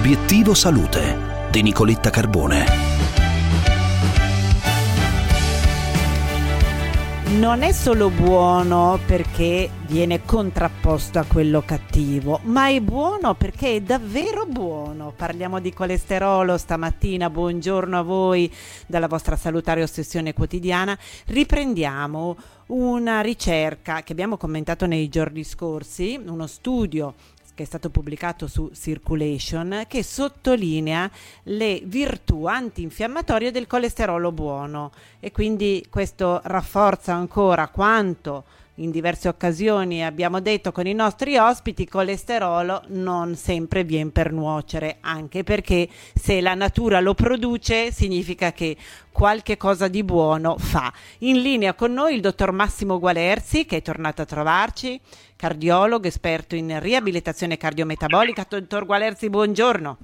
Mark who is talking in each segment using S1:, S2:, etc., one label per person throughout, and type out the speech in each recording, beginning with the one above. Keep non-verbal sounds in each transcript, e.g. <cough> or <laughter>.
S1: Obiettivo Salute di Nicoletta Carbone.
S2: non è solo buono perché viene contrapposto a quello cattivo, ma è buono perché è davvero buono. Parliamo di colesterolo stamattina, buongiorno a voi dalla vostra salutare ossessione quotidiana. Riprendiamo una ricerca che abbiamo commentato nei giorni scorsi, uno studio che è stato pubblicato su Circulation, che sottolinea le virtù antinfiammatorie del colesterolo buono. E quindi questo rafforza ancora quanto in diverse occasioni abbiamo detto con i nostri ospiti, colesterolo non sempre viene per nuocere, anche perché se la natura lo produce significa che qualche cosa di buono fa. In linea con noi il dottor Massimo Gualerzi che è tornato a trovarci, cardiologo, esperto in riabilitazione cardiometabolica. Dottor Gualerzi, buongiorno.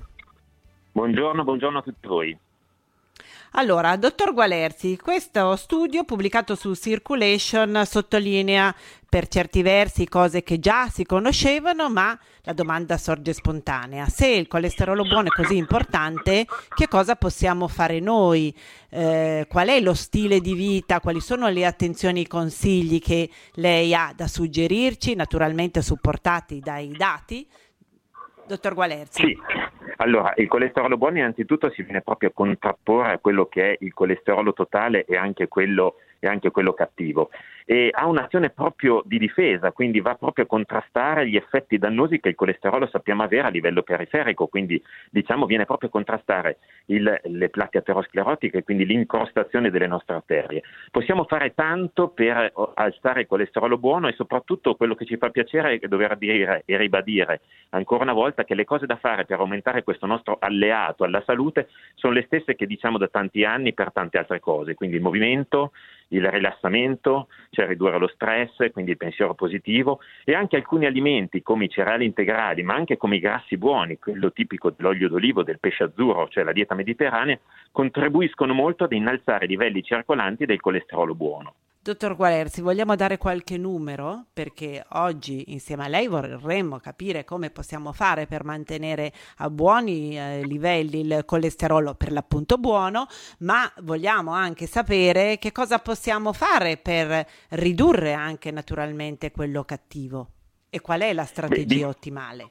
S3: Buongiorno, buongiorno a tutti voi.
S2: Allora, dottor Gualerzi, questo studio pubblicato su Circulation sottolinea per certi versi cose che già si conoscevano, ma la domanda sorge spontanea. Se il colesterolo buono è così importante, che cosa possiamo fare noi? Eh, qual è lo stile di vita? Quali sono le attenzioni e i consigli che lei ha da suggerirci, naturalmente supportati dai dati? Dottor Gualerzi.
S3: Sì. Allora, il colesterolo buono innanzitutto si viene proprio a contrapporre a quello che è il colesterolo totale e anche quello, e anche quello cattivo e ha un'azione proprio di difesa, quindi va proprio a contrastare gli effetti dannosi che il colesterolo sappiamo avere a livello periferico, quindi diciamo viene proprio a contrastare il, le placche aterosclerotiche, quindi l'incrostazione delle nostre arterie. Possiamo fare tanto per alzare il colesterolo buono e soprattutto quello che ci fa piacere è dover dire e ribadire ancora una volta che le cose da fare per aumentare questo nostro alleato alla salute sono le stesse che diciamo da tanti anni per tante altre cose, quindi il movimento, il rilassamento, cioè ridurre lo stress, quindi il pensiero positivo e anche alcuni alimenti come i cereali integrali, ma anche come i grassi buoni, quello tipico dell'olio d'olivo, del pesce azzurro, cioè la dieta mediterranea, contribuiscono molto ad innalzare i livelli circolanti del colesterolo buono.
S2: Dottor Gualerzi, vogliamo dare qualche numero? Perché oggi insieme a lei vorremmo capire come possiamo fare per mantenere a buoni eh, livelli il colesterolo per l'appunto buono, ma vogliamo anche sapere che cosa possiamo fare per ridurre anche naturalmente quello cattivo e qual è la strategia Beh, ottimale.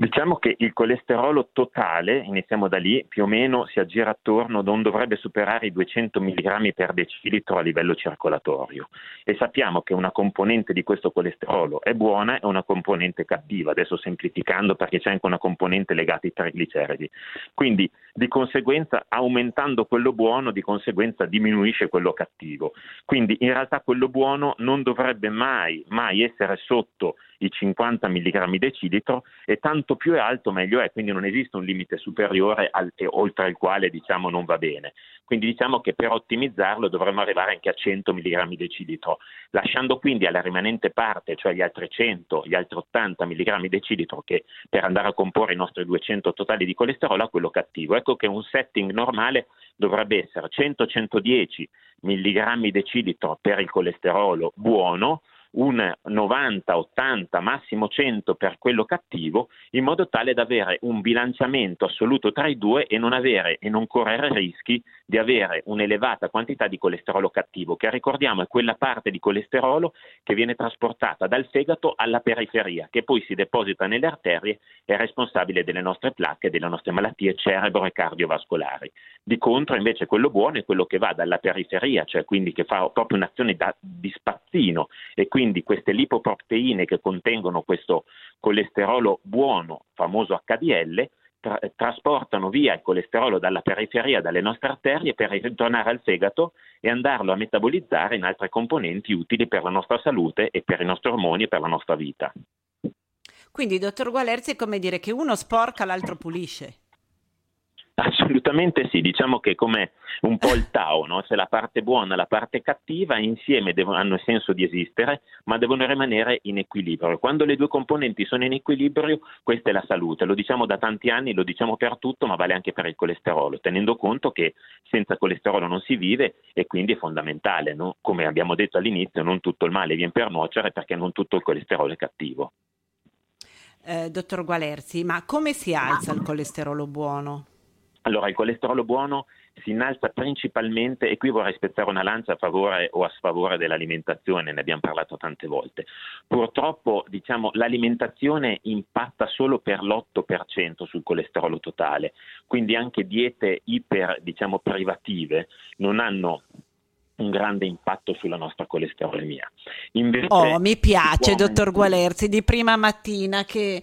S3: Diciamo che il colesterolo totale, iniziamo da lì, più o meno si aggira attorno, non dovrebbe superare i 200 mg per decilitro a livello circolatorio e sappiamo che una componente di questo colesterolo è buona e una componente cattiva, adesso semplificando perché c'è anche una componente legata ai trigliceridi. Quindi di conseguenza aumentando quello buono, di conseguenza diminuisce quello cattivo. Quindi in realtà quello buono non dovrebbe mai, mai essere sotto i 50 mg decilitro e tanto più è alto meglio è, quindi non esiste un limite superiore al, oltre il quale diciamo non va bene. Quindi diciamo che per ottimizzarlo dovremmo arrivare anche a 100 mg decilitro, lasciando quindi alla rimanente parte, cioè gli altri 100, gli altri 80 mg decilitro che per andare a comporre i nostri 200 totali di colesterolo a quello cattivo. Ecco che un setting normale dovrebbe essere 100-110 mg decilitro per il colesterolo buono, un 90, 80, massimo 100 per quello cattivo, in modo tale da avere un bilanciamento assoluto tra i due e non avere e non correre rischi di avere un'elevata quantità di colesterolo cattivo, che ricordiamo è quella parte di colesterolo che viene trasportata dal fegato alla periferia, che poi si deposita nelle arterie e è responsabile delle nostre placche delle nostre malattie cerebro e cardiovascolari. Di contro, invece, quello buono è quello che va dalla periferia, cioè quindi che fa proprio un'azione da, di spazzino e quindi quindi queste lipoproteine che contengono questo colesterolo buono, famoso HDL, tra- trasportano via il colesterolo dalla periferia, dalle nostre arterie per ritornare al fegato e andarlo a metabolizzare in altre componenti utili per la nostra salute e per i nostri ormoni e per la nostra vita.
S2: Quindi, dottor Gualerzi, è come dire che uno sporca, l'altro pulisce.
S3: Assolutamente sì, diciamo che come un po' il Tao, no? c'è la parte buona e la parte cattiva, insieme devono, hanno senso di esistere, ma devono rimanere in equilibrio. Quando le due componenti sono in equilibrio, questa è la salute. Lo diciamo da tanti anni, lo diciamo per tutto, ma vale anche per il colesterolo, tenendo conto che senza colesterolo non si vive e quindi è fondamentale. No? Come abbiamo detto all'inizio, non tutto il male viene per nuocere perché non tutto il colesterolo è cattivo.
S2: eh, dottor Gualerzi, ma come si alza il colesterolo buono?
S3: Allora, il colesterolo buono si innalza principalmente, e qui vorrei spezzare una lancia a favore o a sfavore dell'alimentazione, ne abbiamo parlato tante volte. Purtroppo diciamo, l'alimentazione impatta solo per l'8% sul colesterolo totale, quindi anche diete iper diciamo, privative non hanno un grande impatto sulla nostra colesterolemia.
S2: Invece, oh, mi piace, dottor Gualerzi, di prima mattina che...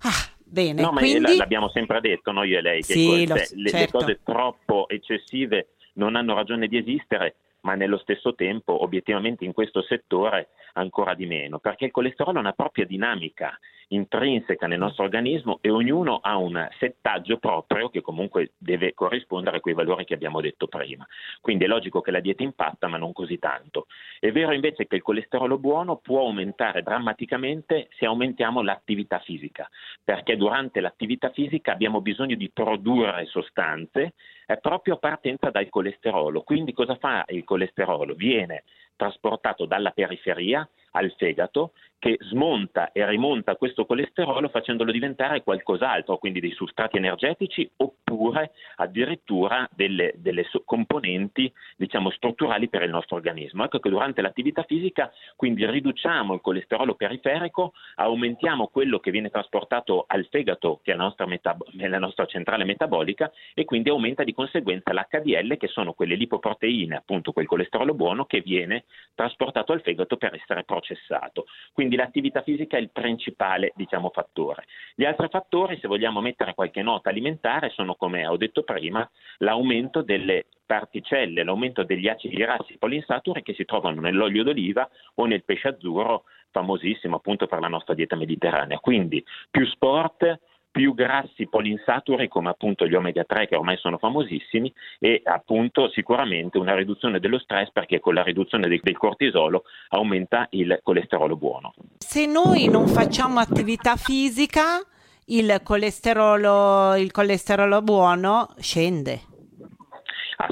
S2: Ah, Bene,
S3: no,
S2: quindi...
S3: l'abbiamo sempre detto noi e lei, che
S2: sì,
S3: lo,
S2: le, certo.
S3: le cose troppo eccessive non hanno ragione di esistere, ma nello stesso tempo obiettivamente in questo settore ancora di meno, perché il colesterolo ha una propria dinamica intrinseca nel nostro organismo e ognuno ha un settaggio proprio che comunque deve corrispondere a quei valori che abbiamo detto prima. Quindi è logico che la dieta impatta, ma non così tanto. È vero invece che il colesterolo buono può aumentare drammaticamente se aumentiamo l'attività fisica, perché durante l'attività fisica abbiamo bisogno di produrre sostanze eh, proprio partenza dal colesterolo. Quindi cosa fa il colesterolo? Viene trasportato dalla periferia al fegato che smonta e rimonta questo colesterolo facendolo diventare qualcos'altro, quindi dei substrati energetici oppure addirittura delle, delle componenti diciamo, strutturali per il nostro organismo. Ecco che durante l'attività fisica quindi riduciamo il colesterolo periferico, aumentiamo quello che viene trasportato al fegato, che è la nostra, metab- la nostra centrale metabolica, e quindi aumenta di conseguenza l'HDL, che sono quelle lipoproteine, appunto quel colesterolo buono che viene trasportato al fegato per essere processato. Quindi l'attività fisica è il principale diciamo, fattore. Gli altri fattori, se vogliamo mettere qualche nota alimentare, sono come ho detto prima, l'aumento delle particelle, l'aumento degli acidi grassi polinsaturi che si trovano nell'olio d'oliva o nel pesce azzurro, famosissimo appunto per la nostra dieta mediterranea. Quindi più sport, più grassi polinsaturi come appunto gli omega 3 che ormai sono famosissimi e appunto sicuramente una riduzione dello stress perché con la riduzione del, del cortisolo aumenta il colesterolo buono.
S2: Se noi non facciamo attività fisica il colesterolo, il colesterolo buono scende.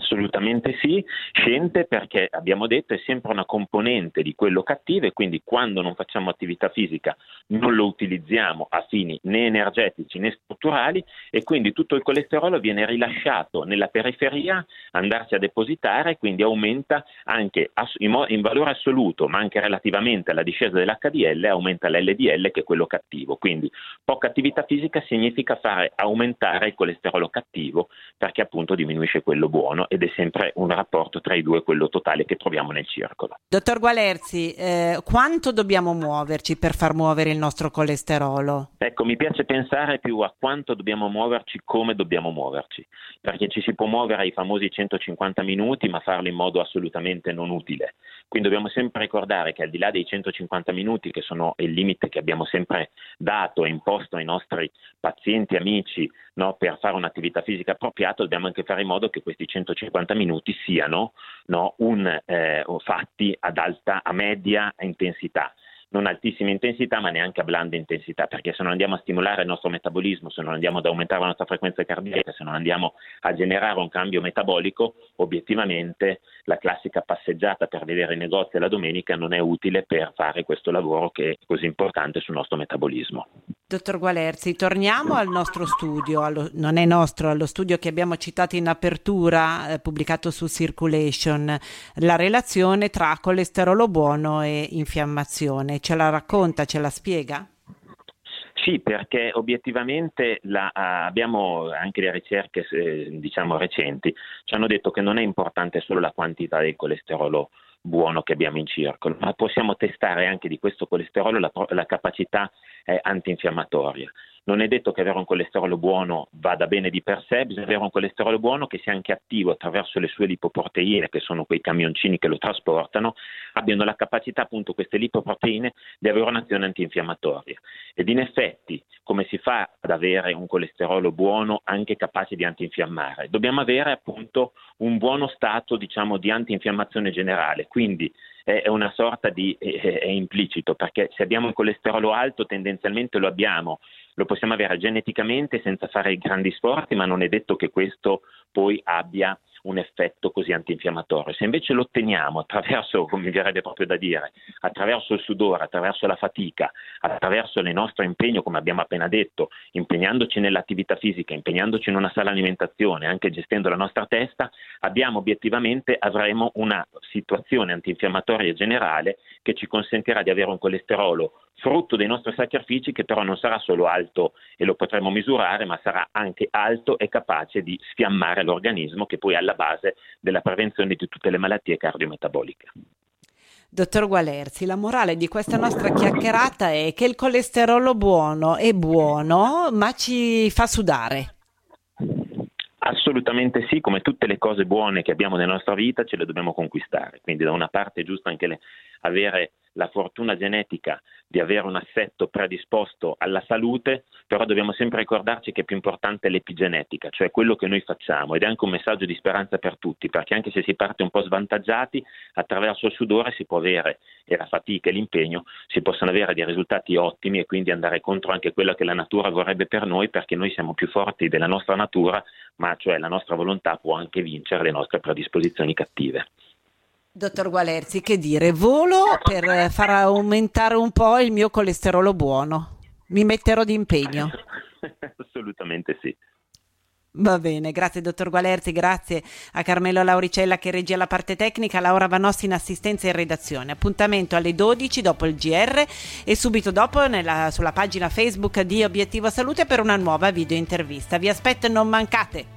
S3: Assolutamente sì, scende perché abbiamo detto è sempre una componente di quello cattivo e quindi quando non facciamo attività fisica non lo utilizziamo a fini né energetici né strutturali e quindi tutto il colesterolo viene rilasciato nella periferia, andarsi a depositare e quindi aumenta anche in valore assoluto ma anche relativamente alla discesa dell'HDL aumenta l'LDL che è quello cattivo. Quindi poca attività fisica significa fare aumentare il colesterolo cattivo perché appunto diminuisce quello buono buono ed è sempre un rapporto tra i due quello totale che troviamo nel circolo.
S2: Dottor Gualerzi, eh, quanto dobbiamo muoverci per far muovere il nostro colesterolo?
S3: Ecco, mi piace pensare più a quanto dobbiamo muoverci, come dobbiamo muoverci, perché ci si può muovere ai famosi 150 minuti, ma farlo in modo assolutamente non utile. Quindi dobbiamo sempre ricordare che al di là dei 150 minuti, che sono il limite che abbiamo sempre dato e imposto ai nostri pazienti, amici, no, per fare un'attività fisica appropriata, dobbiamo anche fare in modo che questi 150 minuti siano no, un, eh, fatti ad alta, a media intensità. Non altissima intensità ma neanche a blanda intensità, perché se non andiamo a stimolare il nostro metabolismo, se non andiamo ad aumentare la nostra frequenza cardiaca, se non andiamo a generare un cambio metabolico, obiettivamente la classica passeggiata per vedere i negozi la domenica non è utile per fare questo lavoro che è così importante sul nostro metabolismo.
S2: Dottor Gualerzi, torniamo al nostro studio, allo, non è nostro, allo studio che abbiamo citato in apertura, eh, pubblicato su Circulation, la relazione tra colesterolo buono e infiammazione. Ce la racconta, ce la spiega?
S3: Sì, perché obiettivamente la, abbiamo anche le ricerche eh, diciamo, recenti ci hanno detto che non è importante solo la quantità del colesterolo buono che abbiamo in circolo, ma possiamo testare anche di questo colesterolo la, la capacità eh, antinfiammatoria. Non è detto che avere un colesterolo buono vada bene di per sé, bisogna avere un colesterolo buono che sia anche attivo attraverso le sue lipoproteine, che sono quei camioncini che lo trasportano, abbiano la capacità appunto queste lipoproteine di avere un'azione antinfiammatoria. Ed in effetti, come si fa ad avere un colesterolo buono anche capace di antinfiammare? Dobbiamo avere appunto un buono stato diciamo, di antinfiammazione generale, quindi è una sorta di è, è implicito, perché se abbiamo il colesterolo alto tendenzialmente lo abbiamo, lo possiamo avere geneticamente senza fare grandi sforzi, ma non è detto che questo poi abbia un effetto così antinfiammatorio. Se invece lo otteniamo attraverso, come <laughs> mi verrebbe proprio da dire, attraverso il sudore, attraverso la fatica, attraverso il nostro impegno, come abbiamo appena detto, impegnandoci nell'attività fisica, impegnandoci in una sala alimentazione, anche gestendo la nostra testa, abbiamo obiettivamente avremo una situazione antinfiammatoria generale che ci consentirà di avere un colesterolo frutto dei nostri sacrifici che però non sarà solo alto e lo potremo misurare, ma sarà anche alto e capace di sfiammare l'organismo che poi è alla base della prevenzione di tutte le malattie cardiometaboliche.
S2: Dottor Gualerzi, la morale di questa nostra chiacchierata è che il colesterolo buono è buono, ma ci fa sudare.
S3: Assolutamente sì, come tutte le cose buone che abbiamo nella nostra vita ce le dobbiamo conquistare, quindi da una parte è giusto anche le, avere la fortuna genetica di avere un assetto predisposto alla salute, però dobbiamo sempre ricordarci che è più importante l'epigenetica, cioè quello che noi facciamo. Ed è anche un messaggio di speranza per tutti, perché anche se si parte un po' svantaggiati, attraverso il sudore si può avere, e la fatica e l'impegno, si possono avere dei risultati ottimi e quindi andare contro anche quello che la natura vorrebbe per noi, perché noi siamo più forti della nostra natura, ma cioè la nostra volontà può anche vincere le nostre predisposizioni cattive.
S2: Dottor Gualerzi, che dire, volo per far aumentare un po' il mio colesterolo buono. Mi metterò d'impegno. <laughs>
S3: Assolutamente sì.
S2: Va bene, grazie dottor Gualerzi, grazie a Carmelo Lauricella che regia la parte tecnica, Laura Vanossi in assistenza e in redazione. Appuntamento alle 12 dopo il GR e subito dopo nella, sulla pagina Facebook di Obiettivo Salute per una nuova video intervista. Vi aspetto e non mancate!